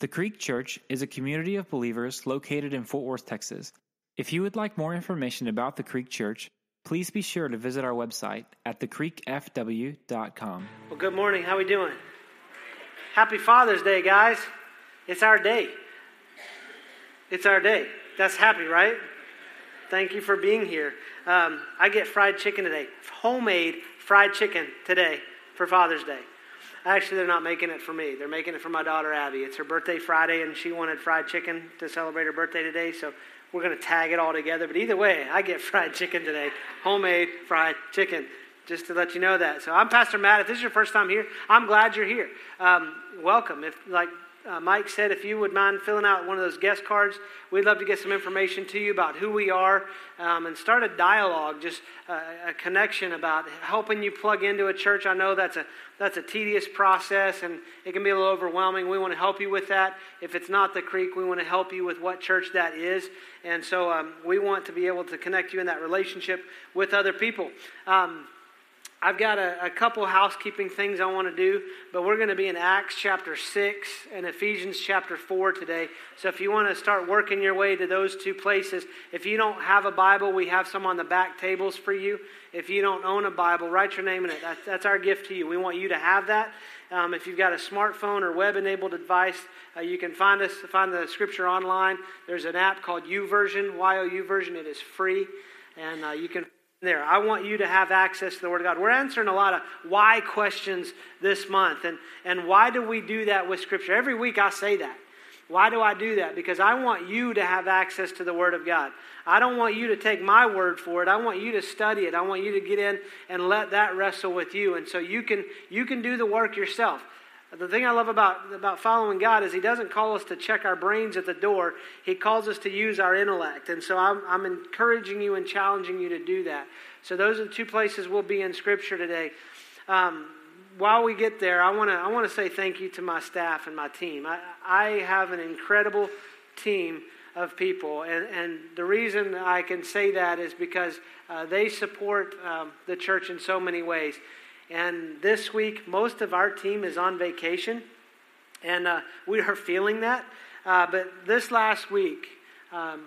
The Creek Church is a community of believers located in Fort Worth, Texas. If you would like more information about the Creek Church, please be sure to visit our website at thecreekfw.com. Well, good morning. How we doing? Happy Father's Day, guys. It's our day. It's our day. That's happy, right? Thank you for being here. Um, I get fried chicken today, homemade fried chicken today for Father's Day. Actually, they're not making it for me. They're making it for my daughter Abby. It's her birthday Friday, and she wanted fried chicken to celebrate her birthday today. So we're going to tag it all together. But either way, I get fried chicken today, homemade fried chicken. Just to let you know that. So I'm Pastor Matt. If this is your first time here, I'm glad you're here. Um, welcome. If like uh, Mike said, if you would mind filling out one of those guest cards, we'd love to get some information to you about who we are um, and start a dialogue, just uh, a connection about helping you plug into a church. I know that's a that's a tedious process and it can be a little overwhelming. We want to help you with that. If it's not the Creek, we want to help you with what church that is. And so um, we want to be able to connect you in that relationship with other people. Um, I've got a, a, couple housekeeping things I want to do, but we're going to be in Acts chapter 6 and Ephesians chapter 4 today. So if you want to start working your way to those two places, if you don't have a Bible, we have some on the back tables for you. If you don't own a Bible, write your name in it. That's, that's our gift to you. We want you to have that. Um, if you've got a smartphone or web enabled device, uh, you can find us, find the scripture online. There's an app called YouVersion, Y O U version. It is free, and uh, you can there. I want you to have access to the Word of God. We're answering a lot of why questions this month. And, and why do we do that with Scripture? Every week I say that. Why do I do that? Because I want you to have access to the Word of God. I don't want you to take my word for it. I want you to study it. I want you to get in and let that wrestle with you. And so you can, you can do the work yourself. The thing I love about, about following God is He doesn't call us to check our brains at the door. He calls us to use our intellect. And so I'm, I'm encouraging you and challenging you to do that. So those are the two places we'll be in Scripture today. Um, while we get there, I want to I want to say thank you to my staff and my team. I, I have an incredible team of people, and, and the reason I can say that is because uh, they support um, the church in so many ways. And this week, most of our team is on vacation, and uh, we are feeling that. Uh, but this last week, um,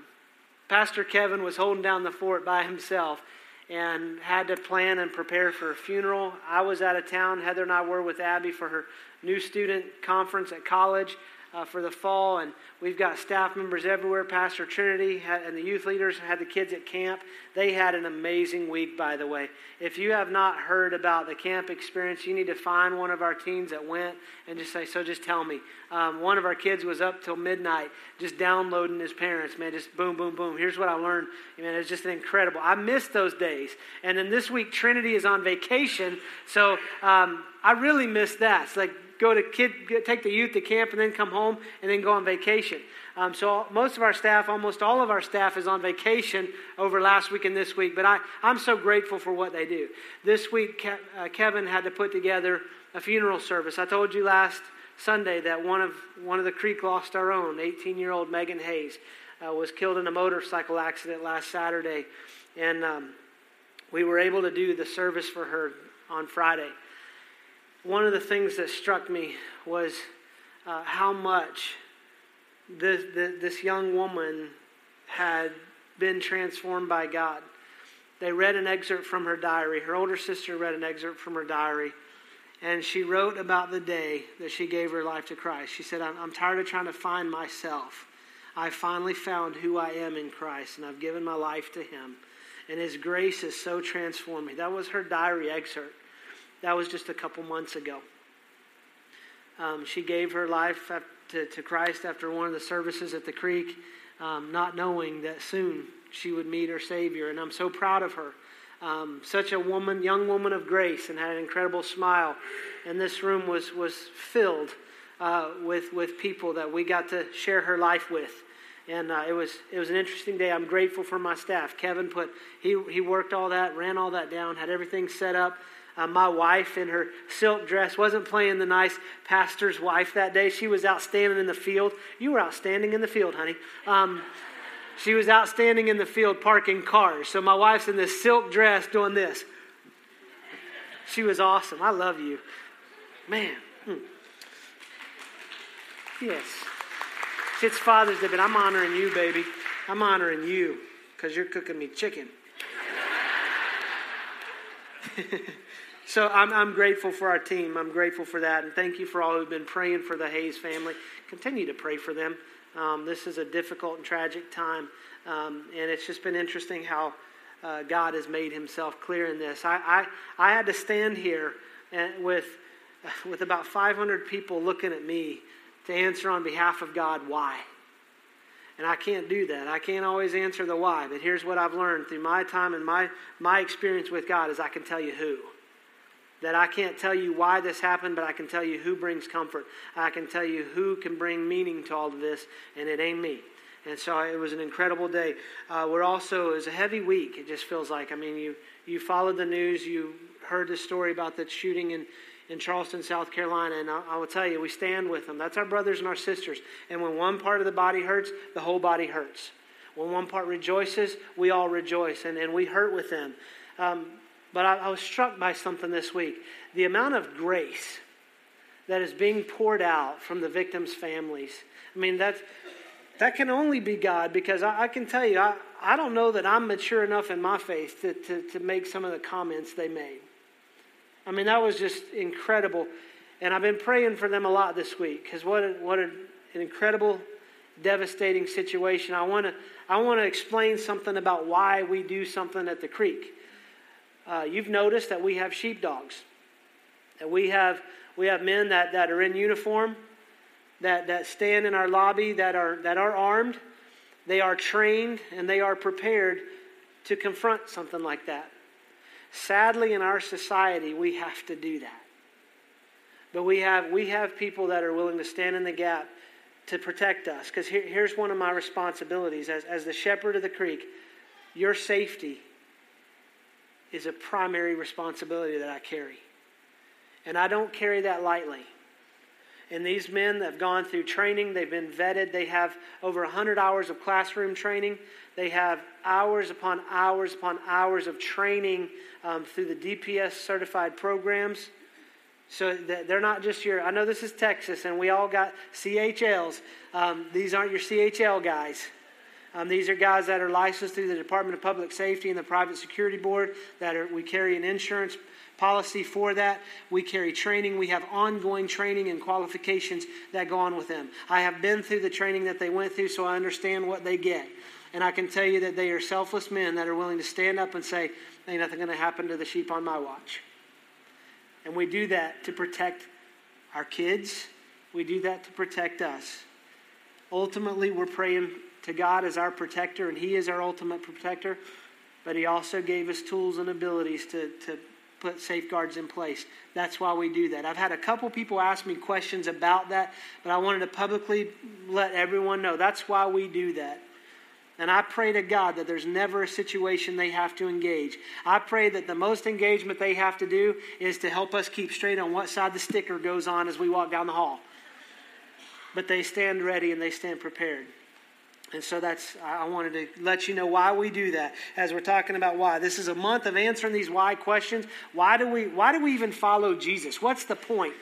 Pastor Kevin was holding down the fort by himself and had to plan and prepare for a funeral. I was out of town. Heather and I were with Abby for her new student conference at college uh, for the fall, and we've got staff members everywhere. Pastor Trinity had, and the youth leaders had the kids at camp. They had an amazing week, by the way. If you have not heard about the camp experience, you need to find one of our teens that went and just say, So just tell me. Um, one of our kids was up till midnight just downloading his parents, man, just boom, boom, boom. Here's what I learned. Man, it's just incredible. I missed those days. And then this week, Trinity is on vacation, so um, I really missed that. It's like go to kid, take the youth to camp and then come home and then go on vacation. Um, so most of our staff, almost all of our staff, is on vacation over last week and this week. But I, I'm so grateful for what they do. This week, Ke- uh, Kevin had to put together a funeral service. I told you last Sunday that one of one of the creek lost our own, 18-year-old Megan Hayes, uh, was killed in a motorcycle accident last Saturday, and um, we were able to do the service for her on Friday one of the things that struck me was uh, how much this, this, young woman had been transformed by God. They read an excerpt from her diary. Her older sister read an excerpt from her diary. And she wrote about the day that she gave her life to Christ. She said, I'm, I'm tired of trying to find myself. I finally found who I am in Christ, and I've given my life to Him. And His grace has so transformed me. That was her diary excerpt. That was just a couple months ago. Um, she gave her life to, to, Christ after one of the services at the creek, um, not knowing that soon she would meet her Savior. And I'm so proud of her. Um, such a woman, young woman of grace, and had an incredible smile. And this room was, was filled uh, with, with people that we got to share her life with. And uh, it, was, it was an interesting day. I'm grateful for my staff. Kevin put, he, he worked all that, ran all that down, had everything set up. Uh, my wife in her silk dress wasn't playing the nice pastor's wife that day. She was outstanding in the field. You were outstanding in the field, honey. Um, she was outstanding in the field parking cars. So my wife's in this silk dress doing this. She was awesome. I love you. Man. Hmm. Yes. It's Father's Day, but I'm honoring you, baby. I'm honoring you because you're cooking me chicken. so I'm, I'm grateful for our team. I'm grateful for that. And thank you for all who've been praying for the Hayes family. Continue to pray for them. Um, this is a difficult and tragic time. Um, and it's just been interesting how uh, God has made himself clear in this. I, I, I had to stand here with, with about 500 people looking at me to answer on behalf of God why. And I can't do that. I can't always answer the why. But here's what I've learned through my time and my, my experience with God is I can tell you who. That I can't tell you why this happened, but I can tell you who brings comfort. I can tell you who can bring meaning to all of this, and it ain't me. And so it was an incredible day. Uh, we're also, it was a heavy week, it just feels like. I mean, you, you followed the news, you heard the story about the shooting in, in Charleston, South Carolina, and I, I will tell you, we stand with them. That's our brothers and our sisters. And when one part of the body hurts, the whole body hurts. When one part rejoices, we all rejoice, and, and we hurt with them. Um, but I, I was struck by something this week the amount of grace that is being poured out from the victims' families. I mean, that's that can only be God because I, I can tell you, I, I don't know that I'm mature enough in my faith to, to, to make some of the comments they made. I mean, that was just incredible. And I've been praying for them a lot this week because what, a, what a, an incredible, devastating situation. I want to I want to explain something about why we do something at the creek. Uh, you've noticed that we have sheepdogs, that we have we have men that, that are in uniform that, that stand in our lobby that are, that are armed. They are trained and they are prepared to confront something like that. Sadly, in our society, we have to do that. But we have, we have people that are willing to stand in the gap to protect us. Because here, here's one of my responsibilities as, as the shepherd of the creek your safety is a primary responsibility that I carry. And I don't carry that lightly. And these men have gone through training, they've been vetted, they have over 100 hours of classroom training, they have hours upon hours upon hours of training um, through the DPS certified programs. So they're not just your, I know this is Texas and we all got CHLs. Um, these aren't your CHL guys. Um, these are guys that are licensed through the Department of Public Safety and the Private Security Board that are, we carry an insurance policy for that. We carry training. We have ongoing training and qualifications that go on with them. I have been through the training that they went through, so I understand what they get. And I can tell you that they are selfless men that are willing to stand up and say, Ain't nothing going to happen to the sheep on my watch. And we do that to protect our kids, we do that to protect us. Ultimately, we're praying to God as our protector, and He is our ultimate protector. But He also gave us tools and abilities to, to put safeguards in place. That's why we do that. I've had a couple people ask me questions about that, but I wanted to publicly let everyone know that's why we do that. And I pray to God that there's never a situation they have to engage. I pray that the most engagement they have to do is to help us keep straight on what side the sticker goes on as we walk down the hall. But they stand ready and they stand prepared. And so that's, I wanted to let you know why we do that as we're talking about why. This is a month of answering these why questions. Why do we, why do we even follow Jesus? What's the point?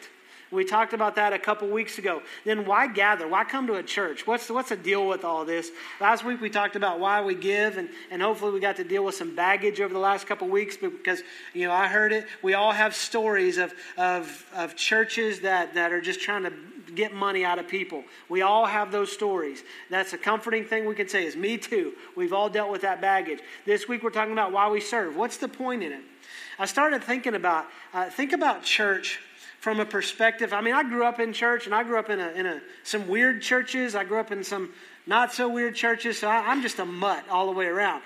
We talked about that a couple weeks ago. Then why gather? Why come to a church? What's the, what's the deal with all this? Last week we talked about why we give, and, and hopefully we got to deal with some baggage over the last couple weeks because, you know, I heard it. We all have stories of, of, of churches that, that are just trying to get money out of people. We all have those stories. That's a comforting thing we can say is me too. We've all dealt with that baggage. This week we're talking about why we serve. What's the point in it? I started thinking about uh, think about church from a perspective. I mean, I grew up in church, and I grew up in a, in a some weird churches. I grew up in some not so weird churches. So I, I'm just a mutt all the way around.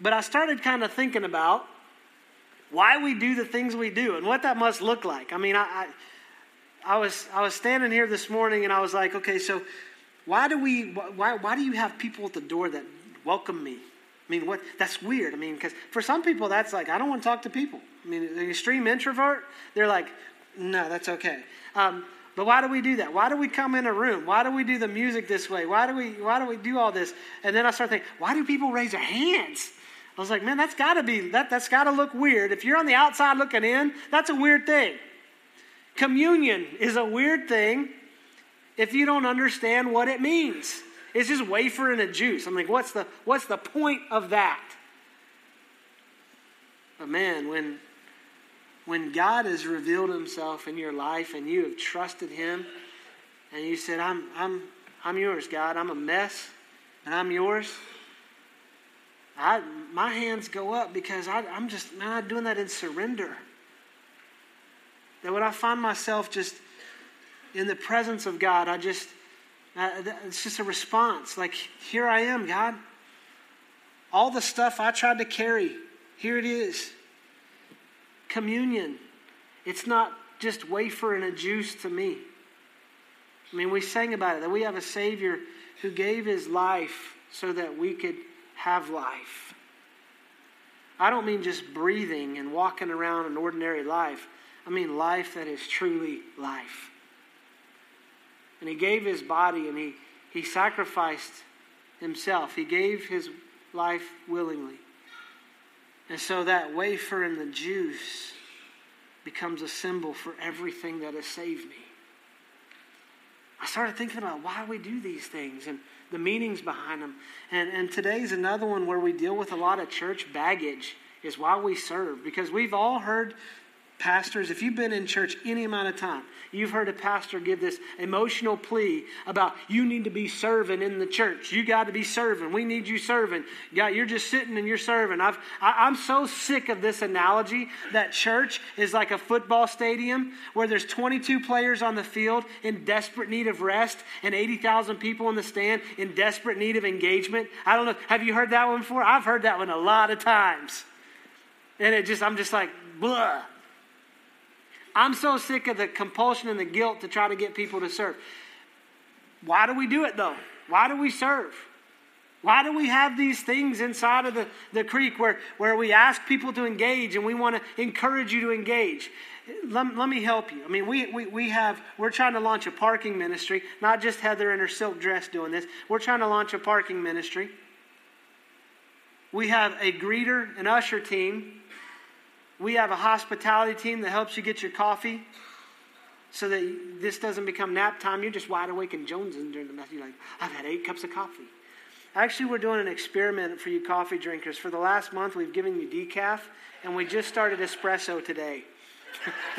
But I started kind of thinking about why we do the things we do and what that must look like. I mean, I, I I was I was standing here this morning and I was like, okay, so why do we why why do you have people at the door that welcome me? I mean, what that's weird. I mean, because for some people that's like I don't want to talk to people. I mean, the extreme introvert, they're like, no, that's okay. Um, but why do we do that? Why do we come in a room? Why do we do the music this way? Why do we why do we do all this? And then I start thinking, why do people raise their hands? I was like, man, that's got to be that that's got to look weird. If you're on the outside looking in, that's a weird thing. Communion is a weird thing if you don't understand what it means. It's just wafer and a juice. I'm like, what's the, what's the point of that? But man, when, when God has revealed himself in your life and you have trusted him and you said, I'm, I'm, I'm yours, God, I'm a mess and I'm yours, I, my hands go up because I, I'm just not doing that in surrender. That when I find myself just in the presence of God, I just, it's just a response. Like, here I am, God. All the stuff I tried to carry, here it is. Communion. It's not just wafer and a juice to me. I mean, we sang about it that we have a Savior who gave his life so that we could have life. I don't mean just breathing and walking around an ordinary life. I mean life that is truly life. And he gave his body and he, he sacrificed himself. He gave his life willingly. And so that wafer and the juice becomes a symbol for everything that has saved me. I started thinking about why we do these things and the meanings behind them. And, and today's another one where we deal with a lot of church baggage is why we serve. Because we've all heard pastors, if you've been in church any amount of time, you've heard a pastor give this emotional plea about you need to be serving in the church. You got to be serving. We need you serving. Yeah, you're just sitting and you're serving. I've, I, I'm so sick of this analogy that church is like a football stadium where there's 22 players on the field in desperate need of rest and 80,000 people in the stand in desperate need of engagement. I don't know. Have you heard that one before? I've heard that one a lot of times. And it just, I'm just like, blah. I'm so sick of the compulsion and the guilt to try to get people to serve. Why do we do it though? Why do we serve? Why do we have these things inside of the, the creek where, where we ask people to engage and we want to encourage you to engage? Let, let me help you. I mean, we, we, we have, we're trying to launch a parking ministry, not just Heather in her silk dress doing this. We're trying to launch a parking ministry. We have a greeter and usher team we have a hospitality team that helps you get your coffee so that this doesn't become nap time. You're just wide awake and jonesing during the mess. You're like, I've had eight cups of coffee. Actually, we're doing an experiment for you coffee drinkers. For the last month, we've given you decaf, and we just started espresso today.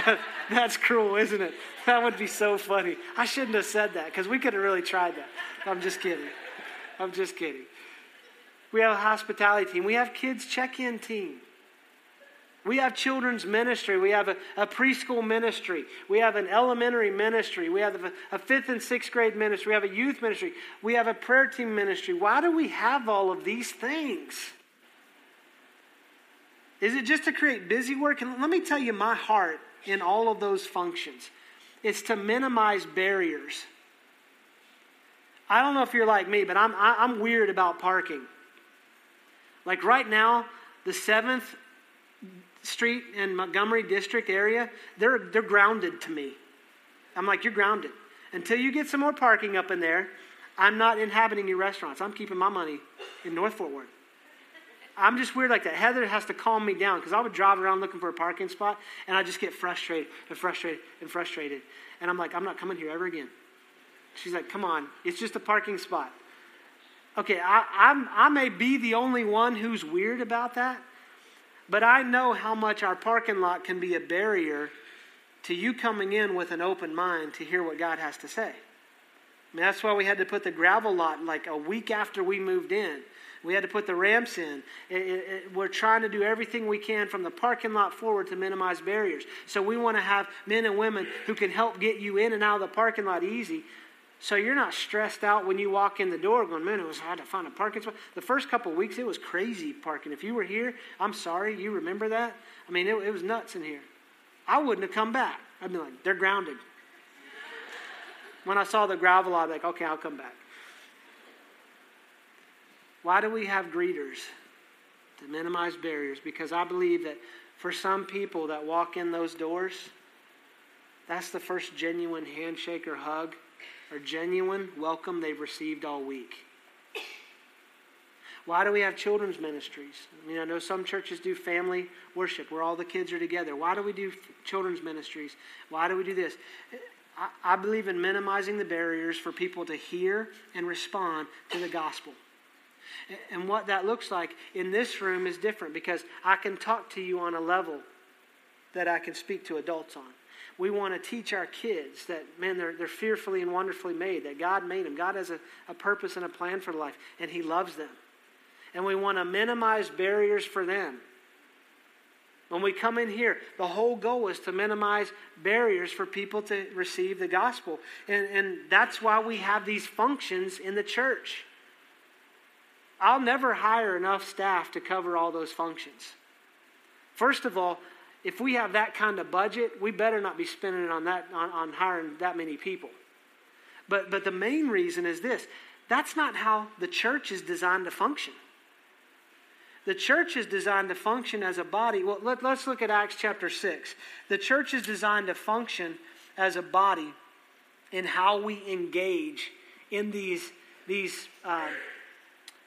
That's cruel, isn't it? That would be so funny. I shouldn't have said that because we could have really tried that. I'm just kidding. I'm just kidding. We have a hospitality team. We have kids check in team. We have children's ministry. We have a, a, preschool ministry. We have an elementary ministry. We have a, a, fifth and sixth grade ministry. We have a youth ministry. We have a prayer team ministry. Why do we have all of these things? Is it just to create busy work? And let me tell you my heart in all of those functions. It's to minimize barriers. I don't know if you're like me, but I'm, I'm weird about parking. Like right now, the 7th Street and Montgomery District area, they're, they're grounded to me. I'm like, you're grounded. Until you get some more parking up in there, I'm not inhabiting your restaurants. I'm keeping my money in North Fort Worth. I'm just weird like that. Heather has to calm me down because I would drive around looking for a parking spot and I just get frustrated and frustrated and frustrated. And I'm like, I'm not coming here ever again. She's like, come on, it's just a parking spot. Okay, I, I'm, I may be the only one who's weird about that, but I know how much our parking lot can be a barrier to you coming in with an open mind to hear what God has to say. I mean, that's why we had to put the gravel lot like a week after we moved in. We had to put the ramps in. It, it, it, we're trying to do everything we can from the parking lot forward to minimize barriers. So we want to have men and women who can help get you in and out of the parking lot easy so you're not stressed out when you walk in the door going, man, it was hard to find a parking spot. The first couple weeks, it was crazy parking. If you were here, I'm sorry, you remember that? I mean, it, it was nuts in here. I wouldn't have come back. I'd be like, they're grounded. when I saw the gravel, I'd be like, okay, I'll come back. Why do we have greeters? To minimize barriers. Because I believe that for some people that walk in those doors, that's the first genuine handshake or hug or genuine welcome they've received all week. Why do we have children's ministries? I mean, I know some churches do family worship where all the kids are together. Why do we do children's ministries? Why do we do this? I, I believe in minimizing the barriers for people to hear and respond to the gospel. And what that looks like in this room is different because I can talk to you on a level that I can speak to adults on. We want to teach our kids that, man, they're, they're fearfully and wonderfully made, that God made them. God has a, a purpose and a plan for life, and He loves them. And we want to minimize barriers for them. When we come in here, the whole goal is to minimize barriers for people to receive the gospel. And, and that's why we have these functions in the church. I'll never hire enough staff to cover all those functions. First of all, if we have that kind of budget, we better not be spending it on that on, on hiring that many people. But but the main reason is this. That's not how the church is designed to function. The church is designed to function as a body. Well, let, us look at Acts chapter 6. The church is designed to function as a body in how we engage in these, these, uh,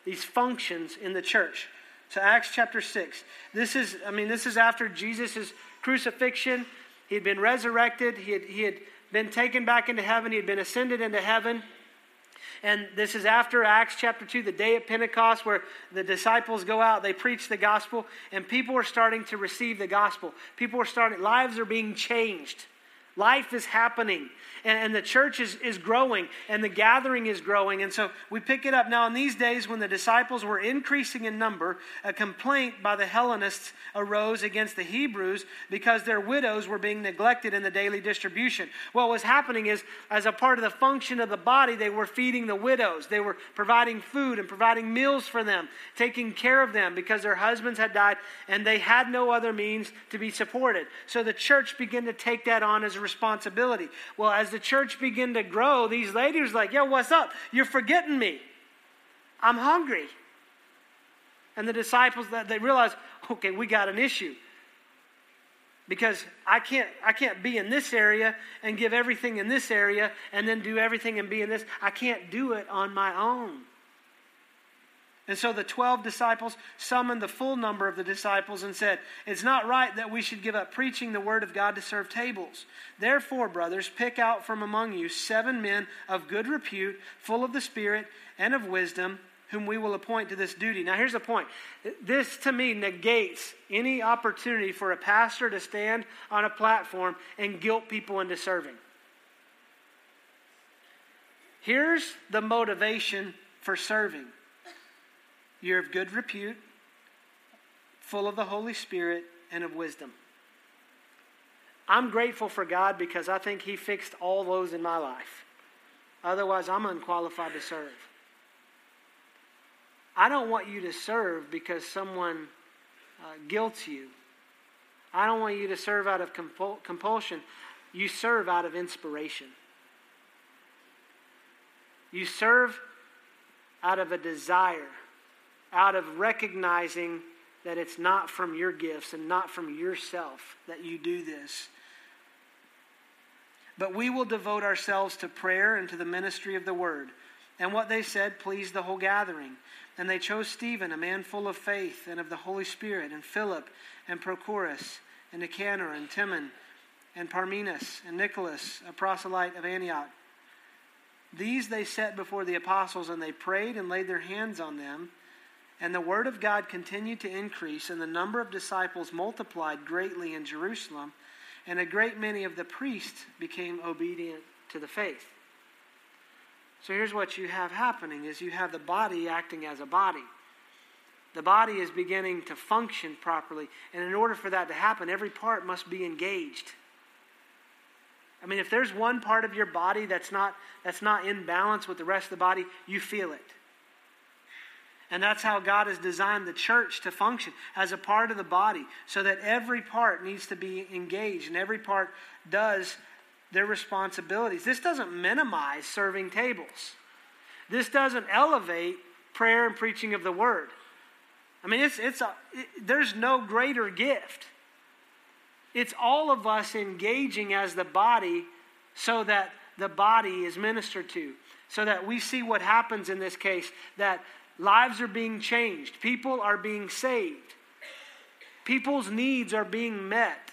these functions in the church. So Acts chapter 6. This is, I mean, this is after Jesus' crucifixion. He had been resurrected. He had, he had been taken back into heaven. He had been ascended into heaven. And this is after Acts chapter 2, the day of Pentecost, where the disciples go out, they preach the gospel, and people are starting to receive the gospel. People are starting, lives are being changed. Life is happening and, and the church is, is growing and the gathering is growing. And so we pick it up. Now, in these days when the disciples were increasing in number, a complaint by the Hellenists arose against the Hebrews because their widows were being neglected in the daily distribution. What was happening is, as a part of the function of the body, they were feeding the widows, they were providing food and providing meals for them, taking care of them because their husbands had died and they had no other means to be supported. So the church began to take that on as a responsibility. Well, as the church began to grow, these ladies like, yo, what's up? You're forgetting me. I'm hungry. And the disciples, that they realize, okay, we got an issue. Because I can't, I can't be in this area and give everything in this area and then do everything and be in this. I can't do it on my own. And so the 12 disciples summoned the full number of the disciples and said, It's not right that we should give up preaching the word of God to serve tables. Therefore, brothers, pick out from among you seven men of good repute, full of the Spirit and of wisdom, whom we will appoint to this duty. Now, here's the point this to me negates any opportunity for a pastor to stand on a platform and guilt people into serving. Here's the motivation for serving you're of good repute, full of the Holy Spirit and of wisdom. I'm grateful for God because I think He fixed all those in my life. Otherwise, I'm unqualified to serve. I don't want you to serve because someone uh, guilts you. I don't want you to serve out of compul- compulsion. You serve out of inspiration. You serve out of a desire out of recognizing that it's not from your gifts and not from yourself that you do this. But we will devote ourselves to prayer and to the ministry of the word. And what they said pleased the whole gathering. And they chose Stephen, a man full of faith and of the Holy Spirit, and Philip, and Prochorus, and Nicanor, and Timon, and Parmenas, and Nicholas, a proselyte of Antioch. These they set before the apostles, and they prayed and laid their hands on them. And the word of God continued to increase, and the number of disciples multiplied greatly in Jerusalem, and a great many of the priests became obedient to the faith. So here's what you have happening is you have the body acting as a body. The body is beginning to function properly, and in order for that to happen, every part must be engaged. I mean, if there's one part of your body that's not, that's not in balance with the rest of the body, you feel it. And that's how God has designed the church to function as a part of the body, so that every part needs to be engaged and every part does their responsibilities. This doesn't minimize serving tables, this doesn't elevate prayer and preaching of the word. I mean, it's, it's a, it, there's no greater gift. It's all of us engaging as the body so that the body is ministered to so that we see what happens in this case that Lives are being changed, people are being saved, people's needs are being met.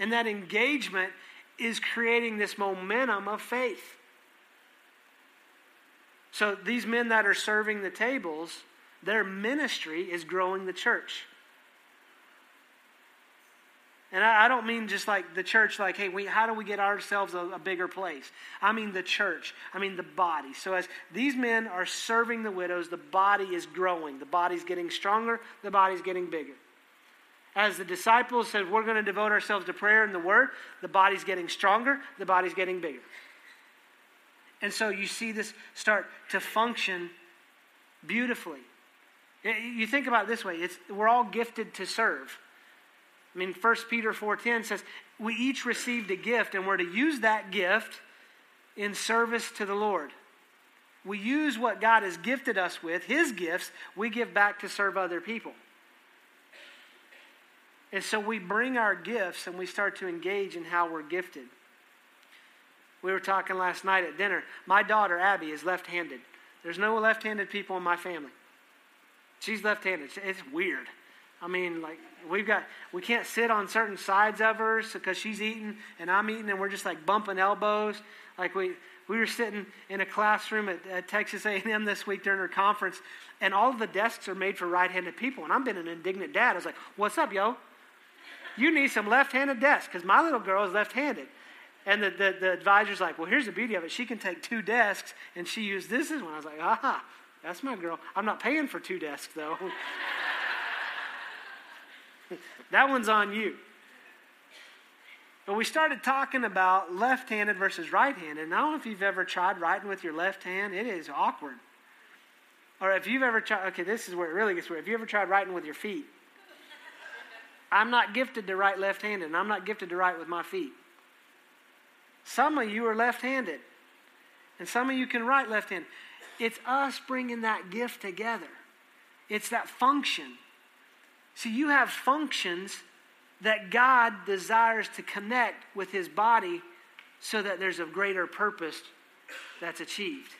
And that engagement is creating this momentum of faith. So these men that are serving the tables, their ministry is growing the church. And I, I don't mean just like the church, like, hey, we, how do we get ourselves a, a bigger place? I mean the church. I mean the body. So as these men are serving the widows, the body is growing. The body's getting stronger, the body's getting bigger. As the disciples said, we're going to devote ourselves to prayer and the word, the body's getting stronger, the body's getting bigger. And so you see this start to function beautifully. You think about it this way it's, we're all gifted to serve. I mean, 1 Peter 4.10 says, we each received a gift, and we're to use that gift in service to the Lord. We use what God has gifted us with, His gifts, we give back to serve other people. And so we bring our gifts and we start to engage in how we're gifted. We were talking last night at dinner. My daughter, Abby, is left handed. There's no left handed people in my family. She's left handed. It's weird. I mean, like, we've got, we can't sit on certain sides of her because she's eating and I'm eating and we're just like bumping elbows. Like, we, we were sitting in a classroom at, at Texas A&M this week during her conference, and all the desks are made for right-handed people. And I'm been an indignant dad. I was like, "What's up, yo? You need some left-handed desks because my little girl is left-handed." And the, the, the advisor's like, "Well, here's the beauty of it. She can take two desks, and she used this one." I was like, "Aha, that's my girl. I'm not paying for two desks though." that one's on you. But we started talking about left handed versus right handed. And I don't know if you've ever tried writing with your left hand, it is awkward. Or if you've ever tried, okay, this is where it really gets weird. If you ever tried writing with your feet, I'm not gifted to write left handed, and I'm not gifted to write with my feet. Some of you are left handed, and some of you can write left handed. It's us bringing that gift together, it's that function. See, you have functions that God desires to connect with his body so that there's a greater purpose that's achieved.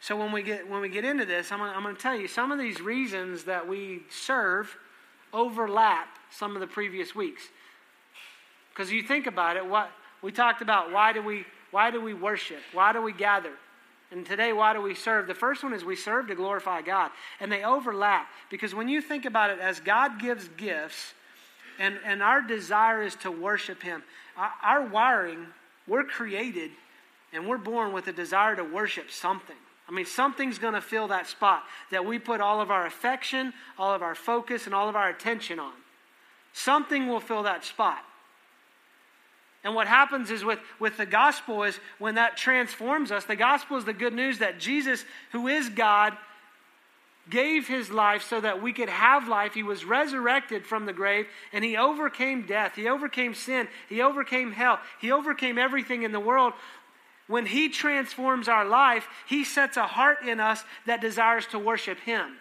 So when we get when we get into this, I'm, I'm going to tell you some of these reasons that we serve overlap some of the previous weeks. Because you think about it, what we talked about, why do we why do we worship? Why do we gather? And today, why do we serve? The first one is we serve to glorify God. And they overlap because when you think about it, as God gives gifts, and, and our desire is to worship Him, our, our wiring, we're created and we're born with a desire to worship something. I mean, something's going to fill that spot that we put all of our affection, all of our focus, and all of our attention on. Something will fill that spot. And what happens is with, with the gospel is when that transforms us, the gospel is the good news that Jesus, who is God, gave his life so that we could have life. He was resurrected from the grave and he overcame death. He overcame sin. He overcame hell. He overcame everything in the world. When he transforms our life, he sets a heart in us that desires to worship him.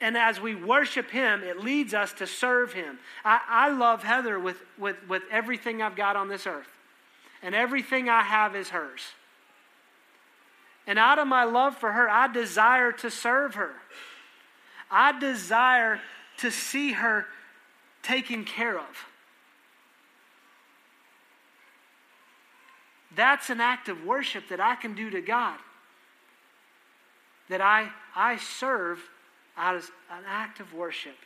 And as we worship Him, it leads us to serve Him. I, I love Heather with, with, with everything I've got on this earth, and everything I have is hers. And out of my love for her, I desire to serve her. I desire to see her taken care of. That's an act of worship that I can do to God. That I, I serve as an act of worship.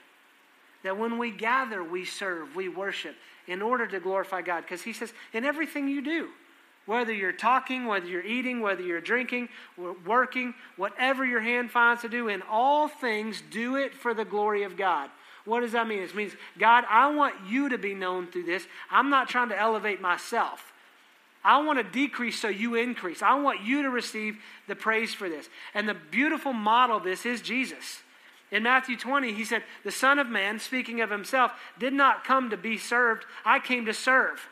That when we gather, we serve, we worship in order to glorify God. Because He says, in everything you do, whether you're talking, whether you're eating, whether you're drinking, working, whatever your hand finds to do, in all things, do it for the glory of God. What does that mean? It means, God, I want you to be known through this. I'm not trying to elevate myself. I want to decrease so you increase. I want you to receive the praise for this. And the beautiful model of this is Jesus. In Matthew 20, he said, The Son of Man, speaking of himself, did not come to be served. I came to serve.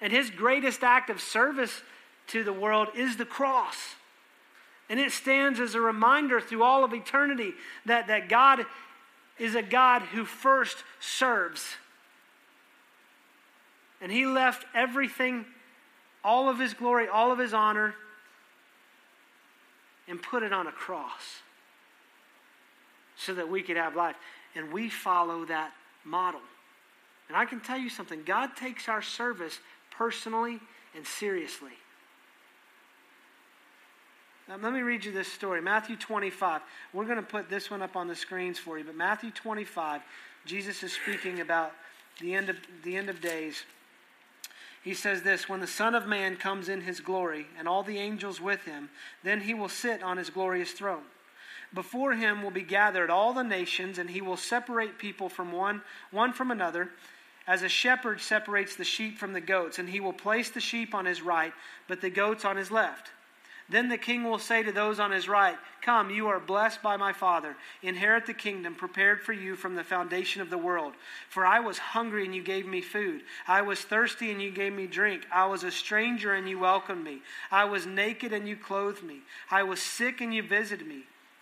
And his greatest act of service to the world is the cross. And it stands as a reminder through all of eternity that, that God is a God who first serves. And he left everything, all of his glory, all of his honor, and put it on a cross so that we could have life. And we follow that model. And I can tell you something God takes our service personally and seriously. Now, let me read you this story Matthew 25. We're going to put this one up on the screens for you, but Matthew 25, Jesus is speaking about the end of, the end of days. He says this When the Son of Man comes in his glory, and all the angels with him, then he will sit on his glorious throne. Before him will be gathered all the nations, and he will separate people from one, one from another, as a shepherd separates the sheep from the goats, and he will place the sheep on his right, but the goats on his left. Then the king will say to those on his right, Come, you are blessed by my Father. Inherit the kingdom prepared for you from the foundation of the world. For I was hungry, and you gave me food. I was thirsty, and you gave me drink. I was a stranger, and you welcomed me. I was naked, and you clothed me. I was sick, and you visited me.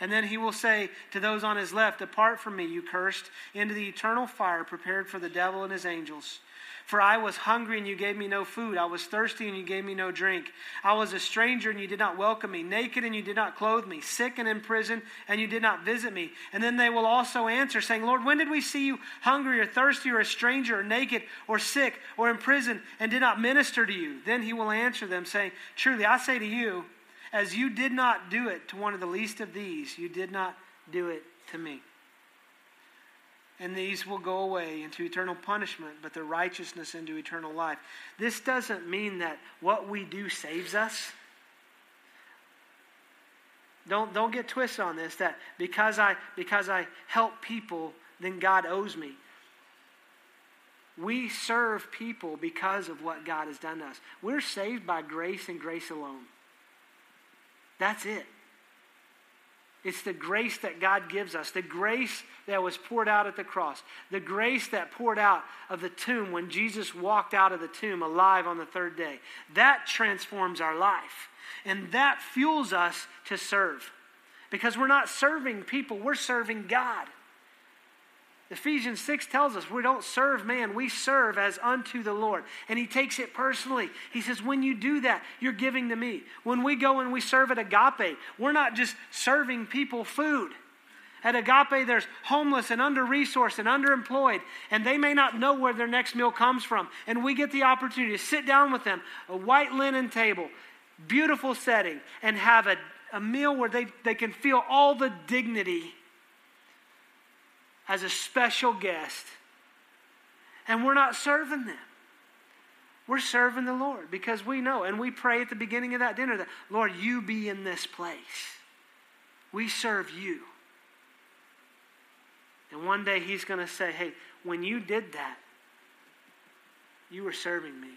And then he will say to those on his left, Depart from me, you cursed, into the eternal fire prepared for the devil and his angels. For I was hungry and you gave me no food. I was thirsty and you gave me no drink. I was a stranger and you did not welcome me. Naked and you did not clothe me. Sick and in prison and you did not visit me. And then they will also answer, saying, Lord, when did we see you hungry or thirsty or a stranger or naked or sick or in prison and did not minister to you? Then he will answer them, saying, Truly I say to you, as you did not do it to one of the least of these, you did not do it to me and these will go away into eternal punishment, but the righteousness into eternal life. This doesn't mean that what we do saves us. Don't, don't get twisted on this that because I, because I help people, then God owes me. We serve people because of what God has done to us. We're saved by grace and grace alone. That's it. It's the grace that God gives us, the grace that was poured out at the cross, the grace that poured out of the tomb when Jesus walked out of the tomb alive on the third day. That transforms our life. And that fuels us to serve. Because we're not serving people, we're serving God. Ephesians 6 tells us we don't serve man, we serve as unto the Lord. And he takes it personally. He says, When you do that, you're giving to me. When we go and we serve at Agape, we're not just serving people food. At Agape, there's homeless and under resourced and underemployed, and they may not know where their next meal comes from. And we get the opportunity to sit down with them, a white linen table, beautiful setting, and have a, a meal where they, they can feel all the dignity as a special guest. And we're not serving them. We're serving the Lord because we know, and we pray at the beginning of that dinner that, Lord, you be in this place. We serve you. And one day he's going to say, hey, when you did that, you were serving me.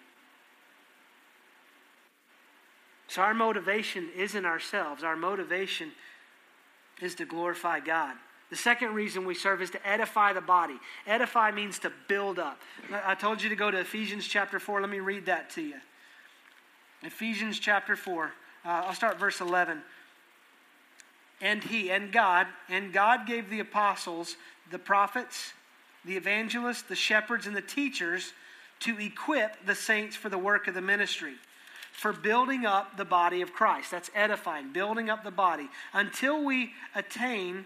So our motivation isn't ourselves, our motivation is to glorify God. The second reason we serve is to edify the body. Edify means to build up. I told you to go to Ephesians chapter 4. Let me read that to you. Ephesians chapter 4. Uh, I'll start verse 11. And he, and God, and God gave the apostles, the prophets, the evangelists, the shepherds, and the teachers to equip the saints for the work of the ministry, for building up the body of Christ. That's edifying, building up the body, until we attain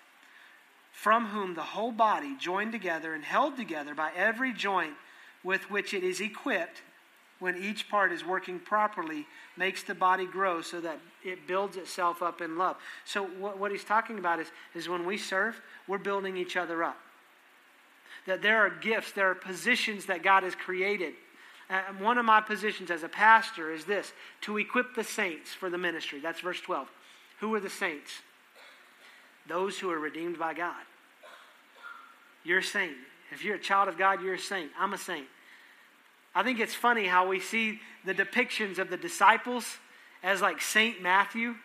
from whom the whole body, joined together and held together by every joint with which it is equipped, when each part is working properly, makes the body grow so that it builds itself up in love. So, what, what he's talking about is, is when we serve, we're building each other up. That there are gifts, there are positions that God has created. One of my positions as a pastor is this to equip the saints for the ministry. That's verse 12. Who are the saints? Those who are redeemed by God. You're a saint. If you're a child of God, you're a saint. I'm a saint. I think it's funny how we see the depictions of the disciples as like Saint Matthew.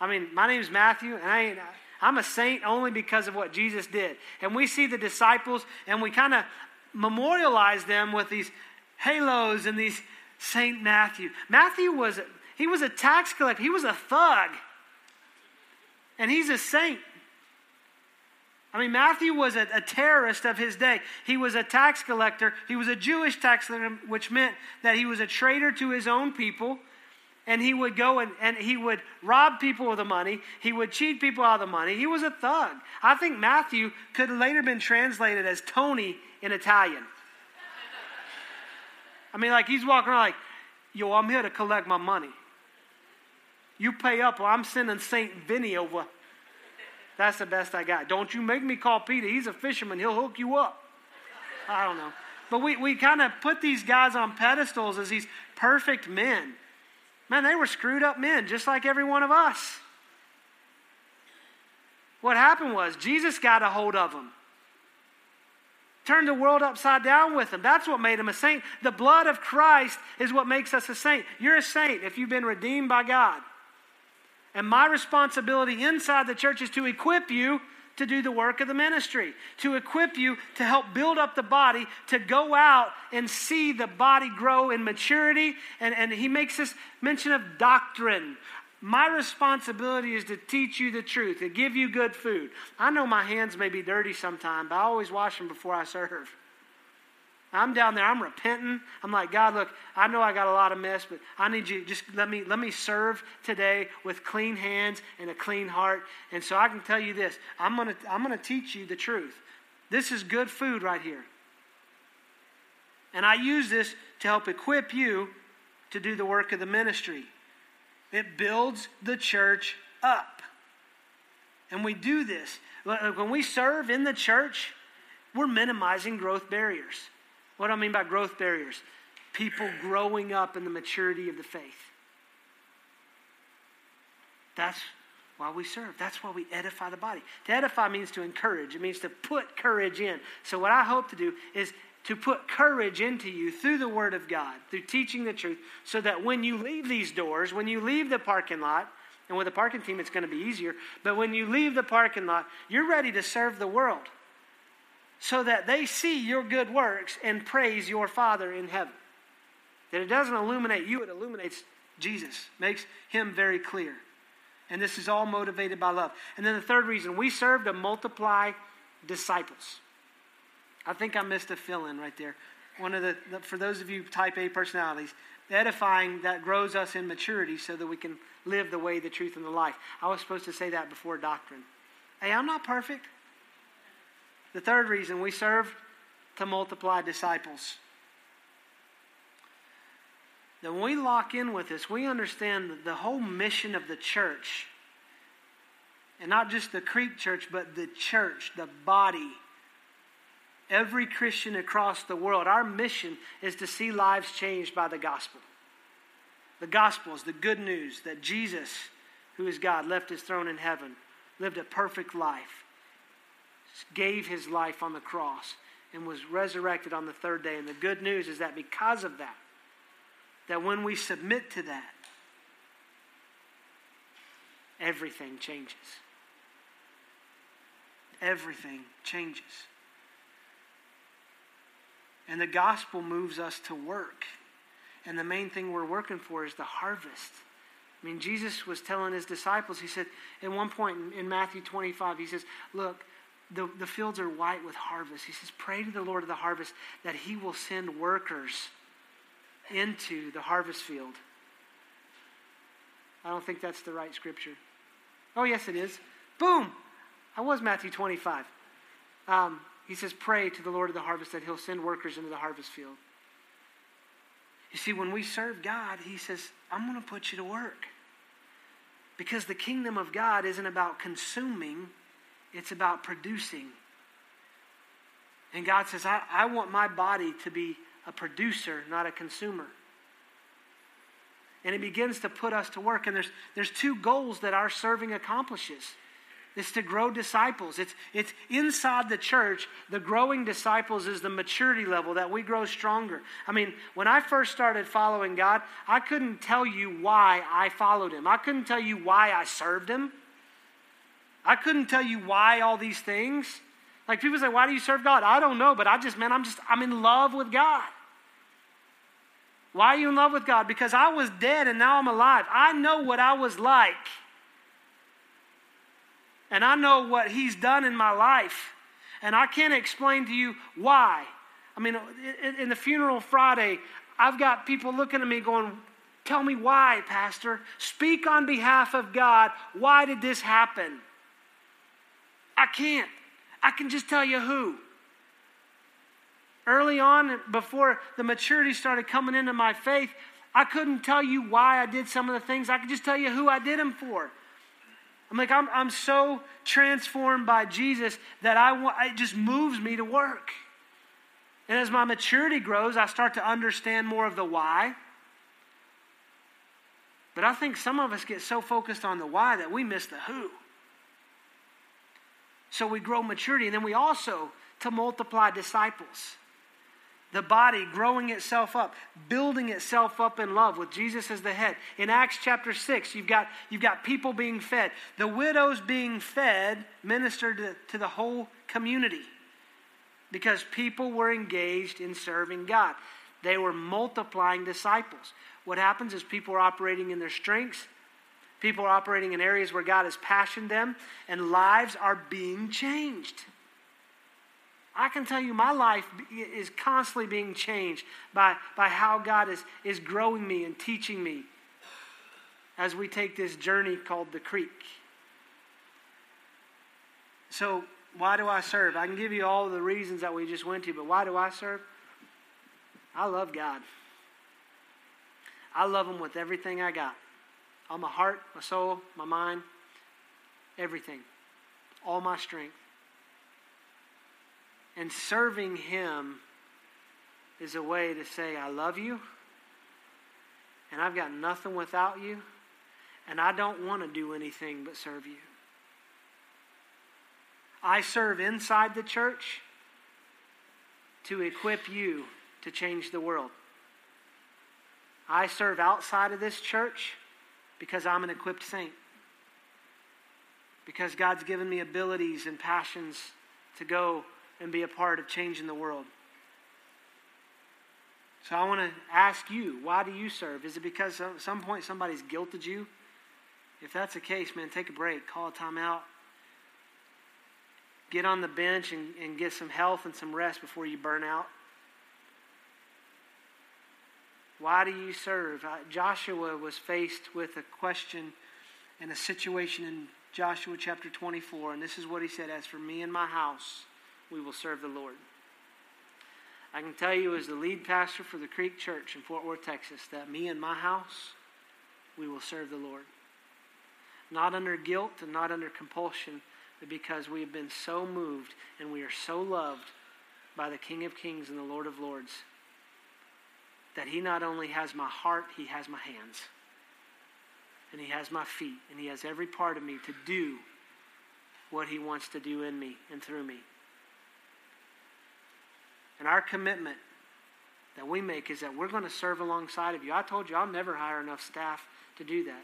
I mean, my name's Matthew, and I ain't, I'm a saint only because of what Jesus did. And we see the disciples, and we kind of memorialize them with these halos and these Saint Matthew. Matthew was he was a tax collector. He was a thug, and he's a saint. I mean, Matthew was a, a, terrorist of his day. He was a tax collector. He was a Jewish tax collector, which meant that he was a traitor to his own people. And he would go and, and he would rob people of the money. He would cheat people out of the money. He was a thug. I think Matthew could have later been translated as Tony in Italian. I mean, like he's walking around like, yo, I'm here to collect my money. You pay up or I'm sending St. Vinny over that's the best I got. Don't you make me call Peter. He's a fisherman. He'll hook you up. I don't know. But we, we kind of put these guys on pedestals as these perfect men. Man, they were screwed up men, just like every one of us. What happened was Jesus got a hold of them, turned the world upside down with them. That's what made him a saint. The blood of Christ is what makes us a saint. You're a saint if you've been redeemed by God. And my responsibility inside the church is to equip you to do the work of the ministry, to equip you to help build up the body, to go out and see the body grow in maturity. And, and he makes this mention of doctrine. My responsibility is to teach you the truth, to give you good food. I know my hands may be dirty sometimes, but I always wash them before I serve. I'm down there, I'm repenting. I'm like, God, look, I know I got a lot of mess, but I need you just let me let me serve today with clean hands and a clean heart. And so I can tell you this. I'm gonna I'm gonna teach you the truth. This is good food right here. And I use this to help equip you to do the work of the ministry. It builds the church up. And we do this. When we serve in the church, we're minimizing growth barriers. What do I mean by growth barriers? People growing up in the maturity of the faith. That's why we serve. That's why we edify the body. To edify means to encourage, it means to put courage in. So, what I hope to do is to put courage into you through the Word of God, through teaching the truth, so that when you leave these doors, when you leave the parking lot, and with a parking team, it's going to be easier, but when you leave the parking lot, you're ready to serve the world so that they see your good works and praise your Father in heaven. That it doesn't illuminate you, it illuminates Jesus, makes him very clear. And this is all motivated by love. And then the third reason, we serve to multiply disciples. I think I missed a fill in right there. One of the, the, for those of you type A personalities, edifying that grows us in maturity so that we can live the way, the truth, and the life. I was supposed to say that before doctrine. Hey, I'm not perfect. The third reason we serve to multiply disciples. That when we lock in with this, we understand the whole mission of the church. And not just the Creek Church, but the church, the body. Every Christian across the world. Our mission is to see lives changed by the gospel. The gospel is the good news that Jesus, who is God, left his throne in heaven, lived a perfect life gave his life on the cross and was resurrected on the third day. And the good news is that because of that, that when we submit to that, everything changes. Everything changes. And the gospel moves us to work. And the main thing we're working for is the harvest. I mean, Jesus was telling his disciples, he said, at one point in, Matthew 25, he says, Look, the, the fields are white with harvest. He says, Pray to the Lord of the harvest that he will send workers into the harvest field. I don't think that's the right scripture. Oh, yes, it is. Boom! I was Matthew 25. Um, he says, Pray to the Lord of the harvest that he'll send workers into the harvest field. You see, when we serve God, he says, I'm going to put you to work. Because the kingdom of God isn't about consuming it's about producing. And God says, I, I want my body to be a producer, not a consumer. And it begins to put us to work. And there's, there's two goals that our serving accomplishes. It's to grow disciples. It's, it's inside the church. The growing disciples is the maturity level that we grow stronger. I mean, when I first started following God, I couldn't tell you why I followed Him. I couldn't tell you why I served Him. I couldn't tell you why all these things. Like people say, why do you serve God? I don't know, but I just, man, I'm just, I'm in love with God. Why are you in love with God? Because I was dead and now I'm alive. I know what I was like. And I know what He's done in my life. And I can't explain to you why. I mean, in the funeral Friday, I've got people looking at me going, Tell me why, Pastor. Speak on behalf of God. Why did this happen? I can't. I can just tell you who. Early on, before the maturity started coming into my faith, I couldn't tell you why I did some of the things. I could just tell you who I did them for. I'm like, I'm, I'm so transformed by Jesus that I want, it just moves me to work. And as my maturity grows, I start to understand more of the why. But I think some of us get so focused on the why that we miss the who. So we grow maturity, and then we also to multiply disciples the body growing itself up, building itself up in love with Jesus as the head. In Acts chapter 6, you've got, you've got people being fed. The widows being fed ministered to, to the whole community because people were engaged in serving God. They were multiplying disciples. What happens is people are operating in their strengths, people are operating in areas where God has passioned them, and lives are being changed. I can tell you my life is constantly being changed by, by how God is, is growing me and teaching me as we take this journey called the creek. So, why do I serve? I can give you all the reasons that we just went to, but why do I serve? I love God. I love Him with everything I got all my heart, my soul, my mind, everything, all my strength. And serving Him is a way to say, I love you, and I've got nothing without you, and I don't want to do anything but serve you. I serve inside the church to equip you to change the world. I serve outside of this church because I'm an equipped saint. Because God's given me abilities and passions to go and be a part of changing the world. So I want to ask you, why do you serve? Is it because at some point somebody's guilted you? If that's the case, man, take a break, call a timeout, get on the bench and, and get some health and some rest before you burn out. Why do you serve? Joshua was faced with a question and a situation in Joshua chapter 24, and this is what he said As for me and my house, we will serve the Lord. I can tell you, as the lead pastor for the Creek Church in Fort Worth, Texas, that me and my house, we will serve the Lord. Not under guilt and not under compulsion, but because we have been so moved and we are so loved by the King of Kings and the Lord of Lords that He not only has my heart, He has my hands. And He has my feet. And He has every part of me to do what He wants to do in me and through me. And our commitment that we make is that we're going to serve alongside of you. I told you I'll never hire enough staff to do that.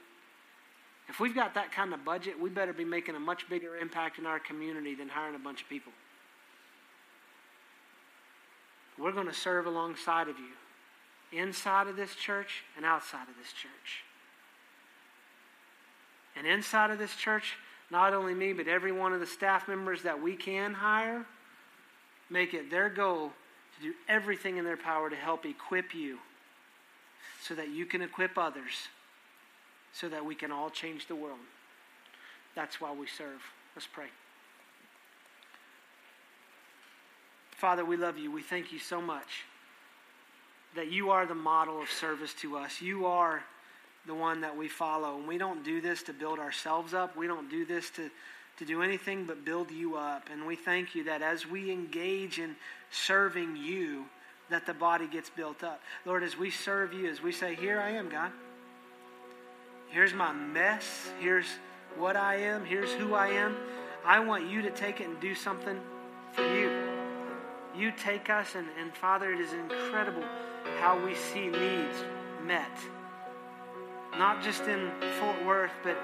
If we've got that kind of budget, we better be making a much bigger impact in our community than hiring a bunch of people. We're going to serve alongside of you, inside of this church and outside of this church. And inside of this church, not only me, but every one of the staff members that we can hire, make it their goal to do everything in their power to help equip you so that you can equip others so that we can all change the world. That's why we serve. Let's pray. Father, we love you. We thank you so much that you are the model of service to us. You are the one that we follow. And we don't do this to build ourselves up. We don't do this to to do anything but build you up. And we thank you that as we engage in serving you, that the body gets built up. Lord, as we serve you, as we say, Here I am, God. Here's my mess. Here's what I am. Here's who I am. I want you to take it and do something for you. You take us, and, and Father, it is incredible how we see needs met. Not just in Fort Worth, but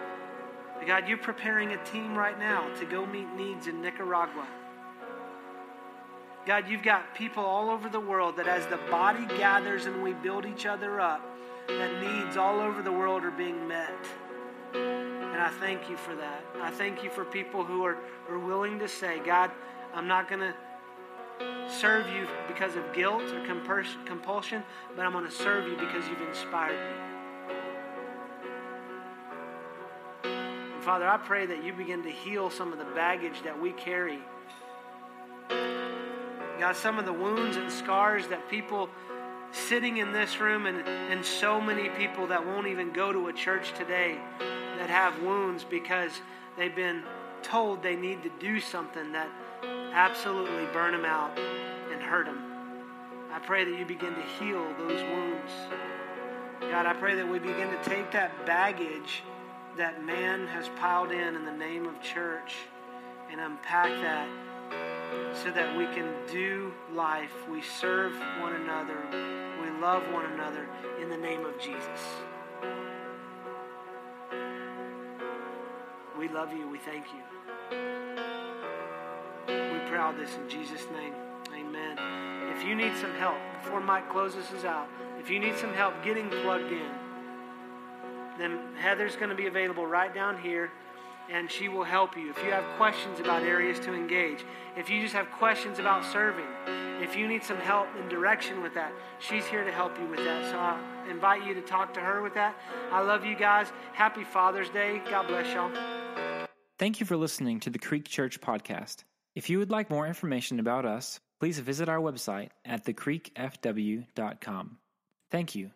God, you're preparing a team right now to go meet needs in Nicaragua. God, you've got people all over the world that as the body gathers and we build each other up, that needs all over the world are being met. And I thank you for that. I thank you for people who are, are willing to say, God, I'm not going to serve you because of guilt or compulsion, but I'm going to serve you because you've inspired me. And Father, I pray that you begin to heal some of the baggage that we carry God, some of the wounds and scars that people sitting in this room and, and so many people that won't even go to a church today that have wounds because they've been told they need to do something that absolutely burn them out and hurt them. I pray that you begin to heal those wounds. God, I pray that we begin to take that baggage that man has piled in in the name of church and unpack that so that we can do life. We serve one another. We love one another in the name of Jesus. We love you. We thank you. We pray all this in Jesus' name. Amen. If you need some help, before Mike closes us out, if you need some help getting plugged in, then Heather's going to be available right down here and she will help you. If you have questions about areas to engage, if you just have questions about serving, if you need some help and direction with that, she's here to help you with that. So I invite you to talk to her with that. I love you guys. Happy Father's Day. God bless y'all. Thank you for listening to the Creek Church podcast. If you would like more information about us, please visit our website at thecreekfw.com. Thank you